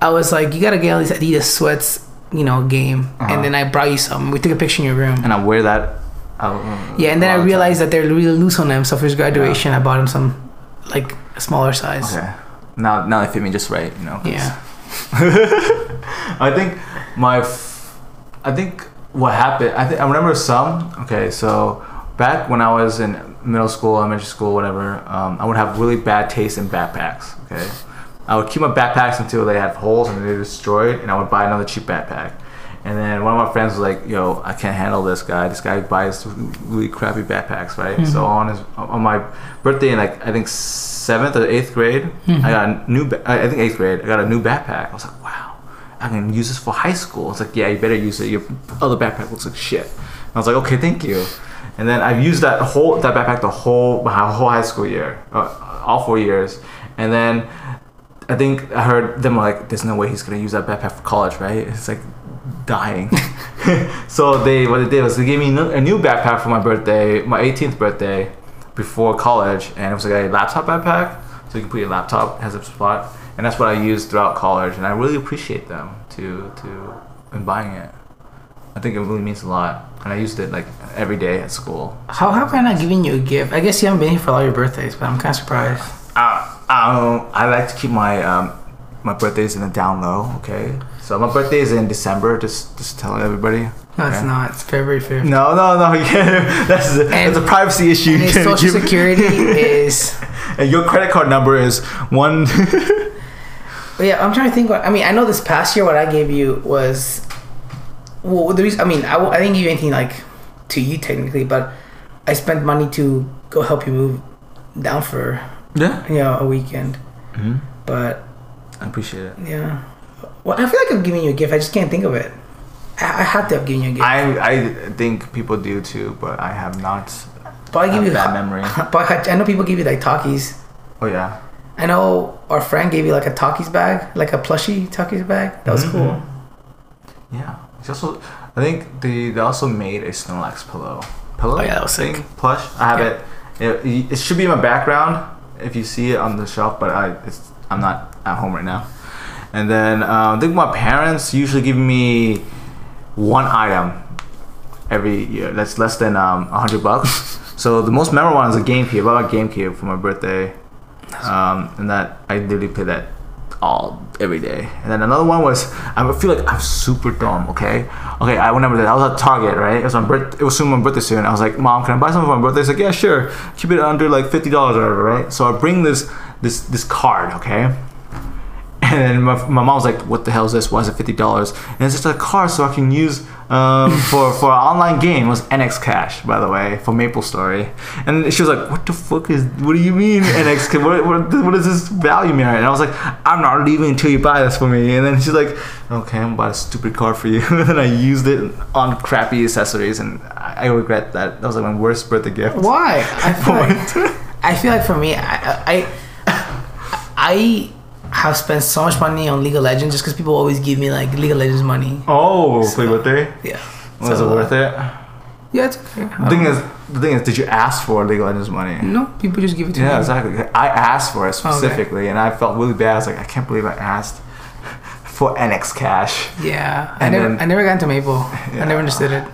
I was like, you gotta get all these Adidas sweats, you know, game, Uh-huh. and then I brought you some. We took a picture in your room. And I wear that. out, Yeah, and then I realized that they're really loose on them. So for his graduation, I bought him some, like a smaller size. Okay. Now, now they fit me just right. You know. Yeah. I think my, I think what happened. I think I remember some. Okay, so back when I was in middle school, elementary school, whatever, um, I would have really bad taste in backpacks. Okay, I would keep my backpacks until they had holes and they were destroyed, and I would buy another cheap backpack. And then one of my friends was like, "Yo, I can't handle this guy. This guy buys really crappy backpacks, right?" So on his on my birthday in like I think seventh or eighth grade, I got a new. I think eighth grade. I got a new backpack. I was like, "Wow, I can use this for high school." It's like, "Yeah, you better use it. Your other backpack looks like shit." And I was like, "Okay, thank you." And then I've used that whole that backpack the whole my whole high school year, uh, all four years, and then I think I heard them like, "There's no way he's gonna use that backpack for college, right?" It's like dying. so they what they did was they gave me a new backpack for my birthday, my 18th birthday, before college, and it was like a laptop backpack, so you can put your laptop it has a spot, and that's what I used throughout college, and I really appreciate them to to in buying it. I think it really means a lot, and I used it like every day at school. How have I not given you a gift? I guess you haven't been here for all your birthdays, but I'm kind of surprised. Uh, I don't. I like to keep my um, my birthdays in the down low. Okay, so my birthday is in December. Just just telling everybody. No, it's not. It's February 5th. No, no, no. Yeah, that's a, that's a privacy issue. And social give- security is. and your credit card number is one. But yeah, I'm trying to think. What I mean, I know this past year what I gave you was. Well, the reason I mean, I, I didn't give you anything like to you technically, but I spent money to go help you move down for Yeah. you know a weekend. hmm But I appreciate it. yeah, well, I feel like I'm giving you a gift. I just can't think of it. I, I have to have given you a gift. I I think people do too, but I have not. but I give you bad memory. But I know people give you like Takis. Oh yeah. I know our friend gave you like a Takis bag, like a plushy Takis bag. That was Mhm. cool. Yeah. It's also, I think they they also made a Snorlax pillow. Pillow. Oh, yeah, that was thing? sick. Plush. I have Yeah. it. it. It should be in my background if you see it on the shelf, but I it's I'm not at home right now. And then um, I think my parents usually give me one item every year. That's less than um, a hundred bucks. so the most memorable one is a GameCube. I bought a GameCube for my birthday, um, and that I literally play that all every day. And then another one was I feel like I'm super dumb. Okay, okay. I remember that I was at Target, right? It was my birth. It was soon my birthday soon. I was like, Mom, can I buy something for my birthday? She's like, Yeah, sure. Keep it under like fifty dollars or whatever, right? So I bring this this this card, okay. And then my, my mom was like, "What the hell is this? Why is it fifty dollars?" And it's just a card so I can use um, for for an online game. Was NX Cash, by the way, for MapleStory. And she was like, "What the fuck is? What do you mean NX? Cash? What, what, what is this value mean?" And I was like, "I'm not leaving until you buy this for me." And then she's like, "Okay, I'm gonna buy a stupid card for you." and then I used it on crappy accessories, and I, I regret that. That was like my worst birthday gift. Why? I feel like I feel like for me, I I, I have spent so much money on League of Legends just because people always give me like League of Legends money. Oh, for your birthday? Yeah. Was So, it worth it? Yeah, it's okay. The thing is, the thing is, did you ask for League of Legends money? no, people just give it to you. Yeah, me. exactly. I asked for it specifically, and I felt really bad. I was like, I can't believe I asked for NX Cash. Yeah, I never, then- I never got into Maple. I never understood it.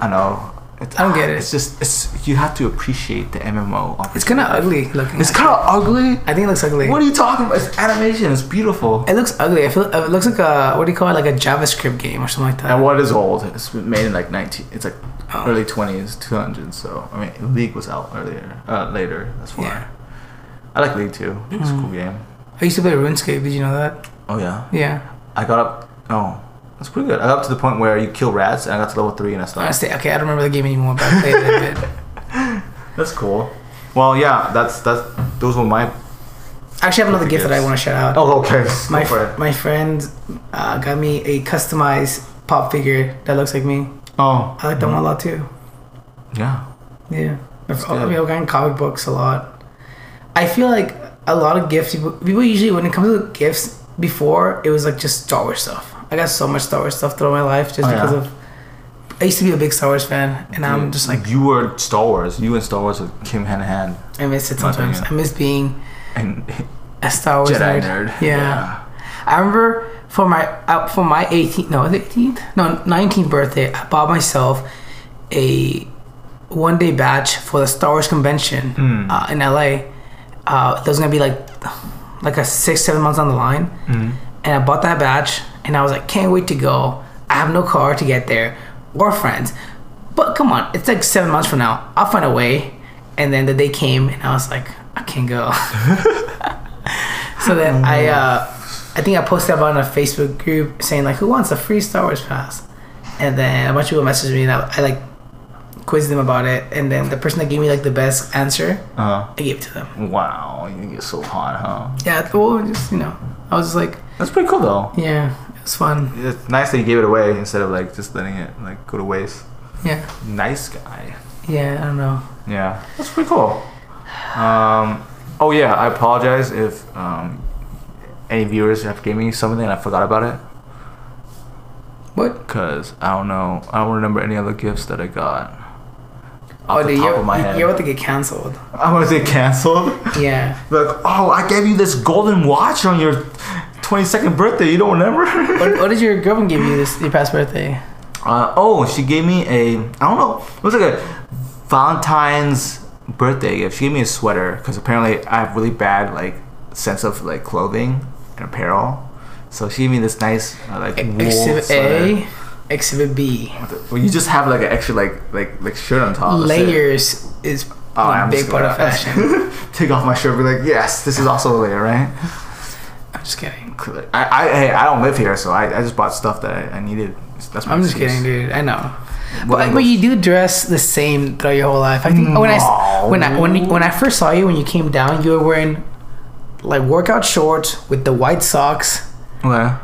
I know. It's, I don't get it. It's just, it's you have to appreciate the MMO. It's kind of ugly looking. It's kind of ugly. I think it looks ugly. What are you talking about? It's animation. It's beautiful. It looks ugly. I feel it looks like a what do you call it? Like a JavaScript game or something like that. And what is old? It's made in like 19. It's like Oh. early 20s, 200s. So I mean, League was out earlier, uh, later. That's why. Yeah. I like League too. It's a cool game. I used to play RuneScape. Did you know that? Oh yeah. Yeah. I got up. Oh, that's pretty good. I got up to the point where you kill rats, and I got to level three, and I stopped. stay, okay, I don't remember the game anymore, but I played it a bit. That's cool. Well, yeah, that's that's those were my. Actually, I actually have another gift that I want to shout out. Oh, okay. my Go for it. my friend uh, got me a customized pop figure that looks like me. Oh, I like that one a lot too. yeah. Yeah. That's I mean, good. I've gotten comic books a lot. I feel like a lot of gifts, people, people usually, when it comes to gifts, before, it was like just Star Wars stuff. I got so much Star Wars stuff throughout my life just Oh, because yeah? of. I used to be a big Star Wars fan, and I'm just like, you were Star Wars. You and Star Wars came hand in hand, I miss it sometimes. I miss being and a Star Wars Jedi nerd. nerd. Yeah. I remember for my uh, for my 18th no was 18th no 19th birthday I bought myself a one day batch for the Star Wars convention Mm. uh, in LA. Uh, that was gonna be like like a six seven months on the line, Mm. and I bought that batch and I was like can't wait to go. I have no car to get there or friends, but come on it's like seven months from now I'll find a way. And then the day came and I was like I can't go. so then I uh, I think I posted up on a Facebook group saying like, "Who wants a free Star Wars pass?" And then a bunch of people messaged me, and I, I like quizzed them about it. And then the person that gave me like the best answer, Uh, I gave it to them. wow, you get so hot, huh? Yeah, well, just you know, I was just like, That's pretty cool though. yeah, it was fun. It's nice that he gave it away instead of like just letting it like go to waste. Yeah, Nice guy. yeah, I don't know. Yeah, that's pretty cool. Um, oh yeah, I apologize if um, any viewers have gave me something and I forgot about it What? because I don't know. I don't remember any other gifts that I got. Off Oh, the dude, top you're, of my head. you're about to get canceled. I'm gonna say canceled. Yeah. like, oh, I gave you this golden watch on your 22nd birthday. You don't remember? What, what did your girlfriend give you this your past birthday? Uh, oh, she gave me a I don't know. It was like a Valentine's birthday gift. She gave me a sweater because apparently I have really bad like sense of like clothing and apparel. So she gave me this nice uh, like wool Exhibit sweater. A, Exhibit B. Well, you just have like an extra like like like shirt on top. Layers is Oh, a I'm big part of fashion. Take off my shirt. Be like, yes, this is also a layer, right? Just kidding. I I hey, I don't live here, so I, I just bought stuff that I, I needed. That's my I'm just excuse. kidding, dude. I know. But, but you do dress the same throughout your whole life. I think when I when I when, when I first saw you when you came down, you were wearing like workout shorts with the white socks Okay.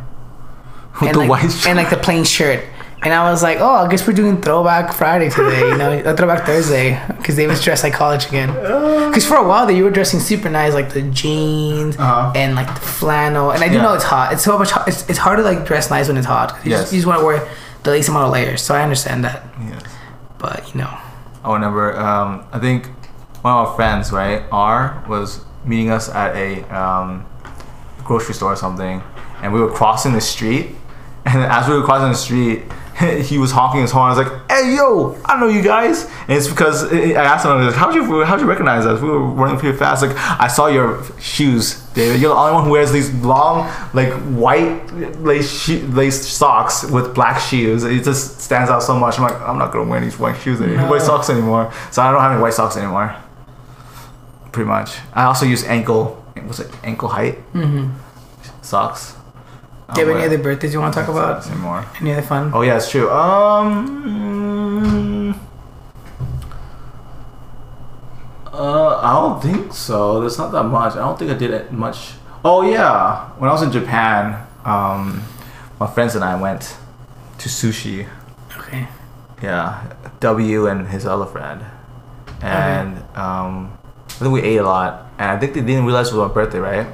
With and the like, white shirt. and like the plain shirt. And I was like, oh, I guess we're doing Throwback Friday today, you know, uh, Throwback Thursday, because they was dressed like college again. Because for a while there, you were dressing super nice, like the jeans Uh-huh. and like the flannel. And I do Yeah. know it's hot. It's so much. Hot. It's, it's hard to like dress nice when it's hot. 'cause You, Yes. just, you just want to wear the least amount of layers. So I understand that. yes. But you know, I remember. Um, I think one of our friends, right, R, was meeting us at a um, grocery store or something, and we were crossing the street. And as we were crossing the street, he was honking his horn. I was like, "Hey, yo, I know you guys." And it's because I asked him, I was like, "How'd you how'd you recognize us? We were running pretty fast. Like, I saw your shoes, David. You're the only one who wears these long, like white lace lace socks with black shoes. It just stands out so much. I'm like, I'm not gonna wear these white shoes, anymore, No. white socks anymore. So I don't have any white socks anymore. Pretty much. I also use ankle. What's it? Ankle height mm-hmm. socks. Do you have any other birthdays you want to talk about? Any more? Any other fun? Oh yeah, it's true. Um, uh, I don't think so. There's not that much. I don't think I did it much. Oh yeah, when I was in Japan, um, my friends and I went to sushi. Okay. Yeah, W and his other friend, and um, I think we ate a lot. And I think they didn't realize it was my birthday, right?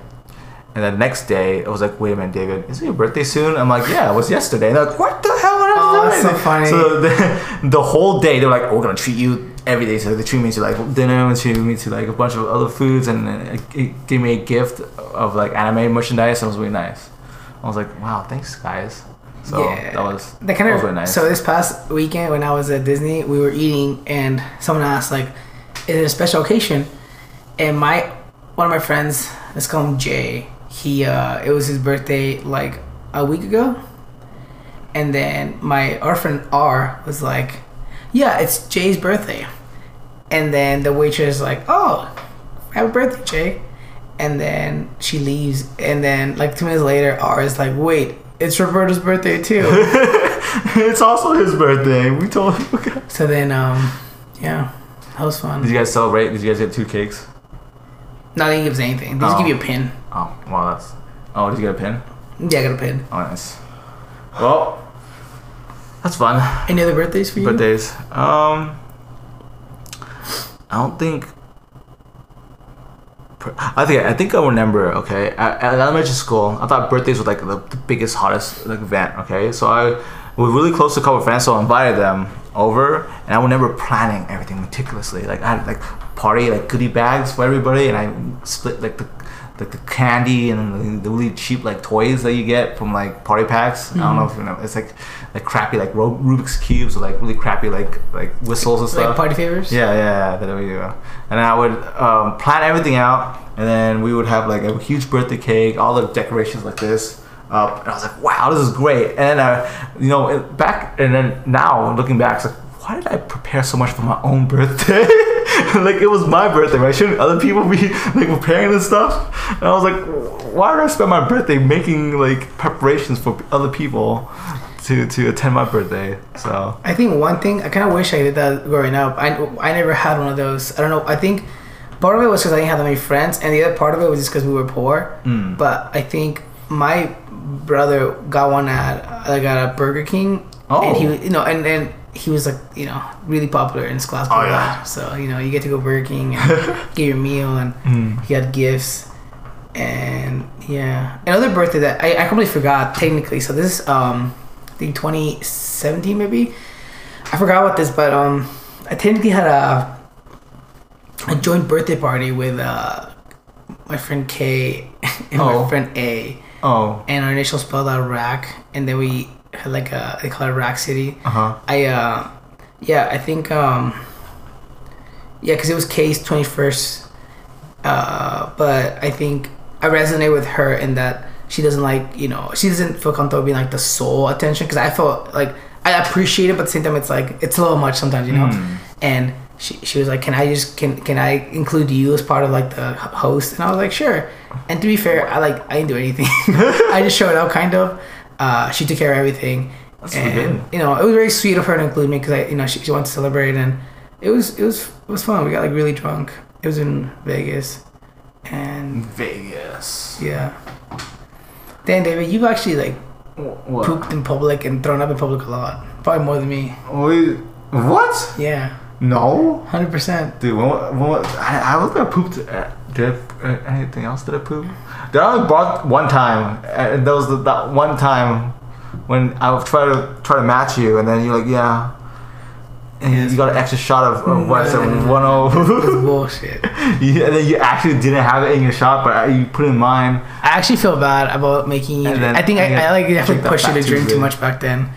And the next day, I was like, "Wait a minute, David, isn't your birthday soon?" I'm like, "Yeah, it was yesterday." And they're like, "What the hell?" What Oh, that's you doing?" so funny. So the, the whole day, they're like, oh, "We're gonna treat you every day." So they treat me to like dinner, and treat me to like a bunch of other foods, and it gave me a gift of like anime merchandise. And it was really nice. I was like, "Wow, thanks, guys." So Yeah. that was That kind that of really nice. so this past weekend when I was at Disney, we were eating and someone asked like, "Is it a special occasion?" And my one of my friends, let's call him Jay. He uh, it was his birthday like a week ago, and then my our friend R was like, "Yeah, it's Jay's birthday," and then the waitress is like, "Oh, happy birthday, Jay," and then she leaves, and then like two minutes later, R is like, "Wait." It's Roberto's birthday too. it's also his birthday. We told him. So then, um, yeah, that was fun. Did you guys celebrate? Did you guys get two cakes? No, they didn't give us anything. They just Oh. give you a pin. Oh, well, that's. Oh, did you get a pin? Yeah, I got a pin. Oh, nice. Well, that's fun. Any other birthdays for you? Birthdays. Um, I don't think. I think I think I remember. Okay, at, at elementary school, I thought birthdays were like the, the biggest, hottest like event. Okay, so I was really close to a couple of friends, so I invited them over, and I remember planning everything meticulously. Like I had like party like goodie bags for everybody, and I split like the like the candy and the, really cheap like toys that you get from like party packs. I don't know if you know. It's like like crappy like Rubik's cubes or like really crappy like like whistles and stuff. like party favors? Yeah, yeah, yeah, that we do. And I would um, plan everything out, and then we would have like a huge birthday cake, all the decorations like this up, and I was like, wow, this is great. And then, uh, you know, back and then now looking back, it's like, why did I prepare so much for my own birthday? like it was my birthday, right? Shouldn't other people be like preparing this stuff? And I was like, why did I spend my birthday making like preparations for other people to to attend my birthday? So I think one thing I kind of wish I did that growing up. I I never had one of those. I don't know. I think part of it was because I didn't have that many friends, and the other part of it was just because we were poor. Mm. But I think my brother got one at like at a Burger King, Oh. and he you know and then he was like you know really popular in class. Oh, yeah. So you know you get to go working and get your meal, and Mm. he had gifts. And yeah, another birthday that I, I completely forgot technically. So this is um, I think 2017 maybe. I forgot about this, but um, I technically had a a joint birthday party with uh my friend K and Oh. my friend A, oh, and our initials spelled out Rack, and then we like a they call it Rack City. uh huh. I uh, yeah, I think um, yeah, because it was K's twenty first. Uh, but I think I resonate with her in that she doesn't like you know she doesn't feel comfortable being like the sole attention because I felt like I appreciate it, but at the same time it's like it's a little much sometimes, you know. Mm. And she, she was like, "Can I just can can I include you as part of like the host?" And I was like, "Sure." And to be fair, I like I didn't do anything. I just showed up, kind of. Uh, she took care of everything, That's and you know it was very sweet of her to include me because I you know she, she wanted to celebrate and it was it was it was fun. We got like really drunk. It was in Vegas, and Vegas. yeah. Dan David, you've actually like What? pooped in public and thrown up in public a lot. Probably more than me. We, what? Yeah, No. hundred percent. Dude, when, when, I, I was gonna poop. To, uh, did I, uh, anything else? Did I poop? Did I only brought one time, and that was the, that one time when I would try to try to match you, and then you're like, yeah, and you got an extra shot of, of what I said, one That's oh, bullshit. You- and then you actually didn't have it in your shot, but you put it in mine. I actually feel bad about making you. Then I think I, I I like definitely pushed you to drink too Tuesday. much back then.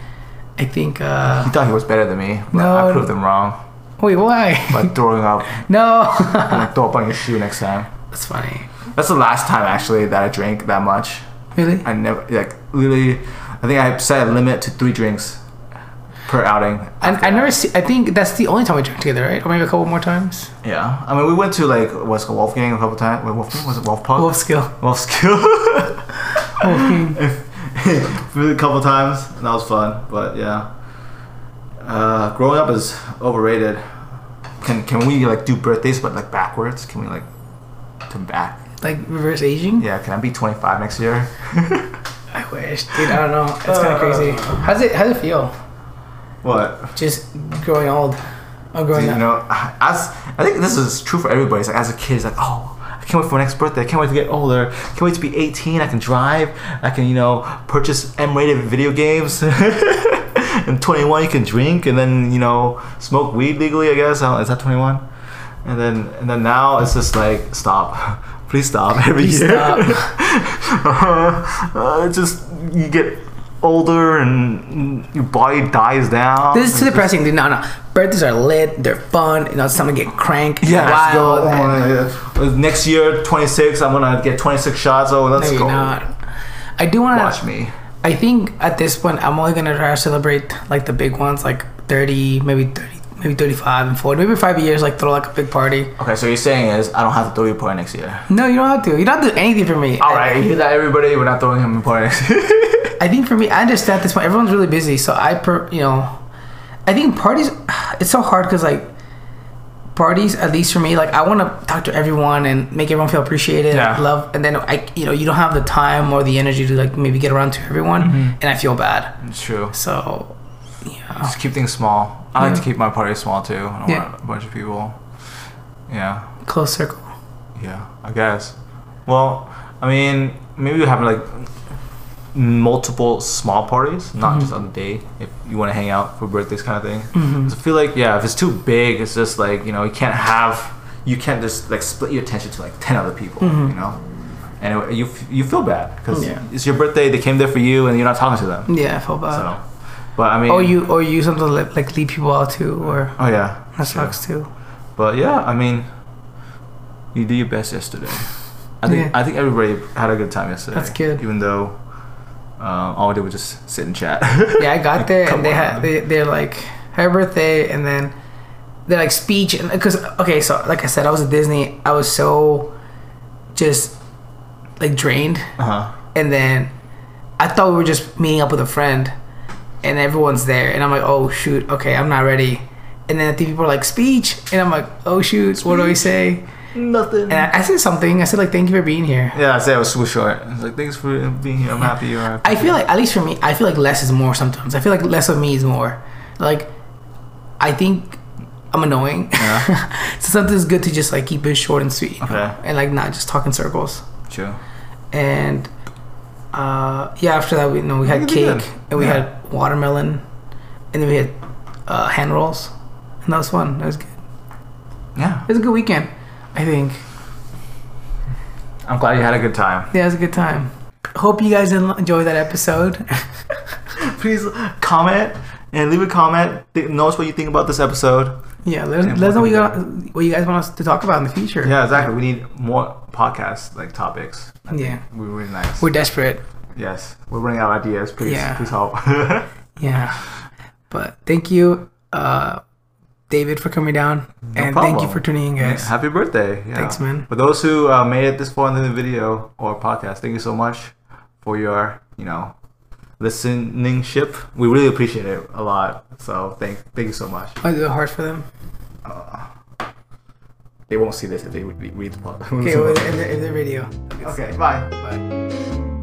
I think. uh He thought he was better than me, but No. I proved him wrong Wait, why? by throwing up. no. I'm gonna throw up on your shoe next time. That's funny. That's the last time actually that I drank that much. Really? I never like literally. I think I set a limit to three drinks per outing. I, I never see. I think that's the only time we drank together, right? Or maybe a couple more times. Yeah, I mean we went to like what's called Wolfgang a couple times. Wolfgang was it Wolf Pub? Wolf skill. Wolf Skill. Wolf King. a couple times. And that was fun, but yeah. Uh, growing up is overrated. Can can we like do birthdays but like backwards? Can we like turn back? Like reverse aging. Yeah, can I be 25 next year? I wish, dude. I don't know. It's kind of crazy. Uh. How's it? How's it feel? What? Just growing old. Or growing you know, as I think this is true for everybody. It's like as a kid, it's like, oh, I can't wait for my next birthday. I can't wait to get older. I can't wait to be 18. I can drive. I can, you know, purchase M-rated video games. and 21, you can drink and then you know smoke weed legally. I guess is that 21? And then and then now it's just like stop, please stop every Please year. stop. uh, it's just you get older and your body dies down. This is too depressing, dude. No, no. Birthdays are lit. They're fun. You know, it's time to get crank. Yeah, let's go. Oh, yeah. Next year, 26, I'm gonna get 26 shots. Oh, let's no, go. not. I do want to Watch me. I think at this point, I'm only gonna try to celebrate like the big ones, like 30, maybe 30, maybe 35 and 40, maybe five years. Like throw like a big party. Okay, so you're saying is I don't have to throw you a party next year. No, you don't have to. You don't have to do anything for me. All right, you hear that, everybody? We're not throwing him a party next year. I think for me, I understand at this point. Everyone's really busy, so I, per, you know, I think parties. It's so hard because like parties, at least for me, like I want to talk to everyone and make everyone feel appreciated, Yeah. love, and then I, you know, you don't have the time or the energy to like maybe get around to everyone, mm-hmm. and I feel bad. it's true. So, yeah, Just keep things small. I like to keep my party small too. I don't Yeah. want a bunch of people. Yeah, close circle. yeah, I guess. Well, I mean, maybe we have like multiple small parties, not just mm-hmm. on the day. If you want to hang out for birthdays, kind of thing. Mm-hmm. 'Cause I feel like yeah, if it's too big, it's just like you know you can't have, you can't just like split your attention to like ten other people, mm-hmm. you know, and it, you f- you feel bad because Yeah. it's your birthday. They came there for you, and you're not talking to them. Yeah, I feel bad. So, but I mean, Or you, or you sometimes like, like leave people out too, or oh yeah, that sucks too. But yeah, I mean, you did your best yesterday. I think Yeah. I think everybody had a good time yesterday. That's good. Even though um, all we did was just sit and chat. Yeah, I got there and they had they they're like happy birthday and then they're like speech and because okay so like I said I was at Disney I was so just like drained uh huh. and then I thought we were just meeting up with a friend and everyone's there and I'm like oh shoot okay I'm not ready and then I think people are like speech and I'm like oh shoot what do I say Nothing. and I, I said something I said like thank you for being here Yeah, I said it was super short. I was like, thanks for being here. I'm happy you're happy. I feel like, at least for me, I feel like less is more sometimes. I feel like less of me is more. Like, I think I'm annoying. Yeah. so sometimes it's good to just like keep it short and sweet. you know, Okay. And like not just talk in circles. True. And uh, yeah, after that, we you know we had cake good. and we Yeah. had watermelon, and then we had uh, hand rolls, and that was fun. That was good. Yeah. It was a good weekend. I think. I'm glad you had a good time. Yeah, it was a good time. Hope you guys enjoyed that episode. Please comment and leave a comment. Notice what you think about this episode. Yeah, let us, let us know what you, got, what you guys want us to talk about in the future. Yeah, exactly. We need more podcast like topics. Yeah. We're really nice. We're desperate. yes, we're running out of ideas. Please, Yeah. please help. Yeah. But thank you, uh, David, for coming down. and thank you for tuning in, Yeah, guys. happy birthday. Yeah. Thanks, man. For those who uh, made it this far into the video or podcast, thank you so much for your, you know, listening ship. We really appreciate it a lot. So thank thank you so much. Oh, I do it hard for them. Uh, they won't see this if they re- read the podcast. Okay, well, in the, in the video. okay, bye. Bye.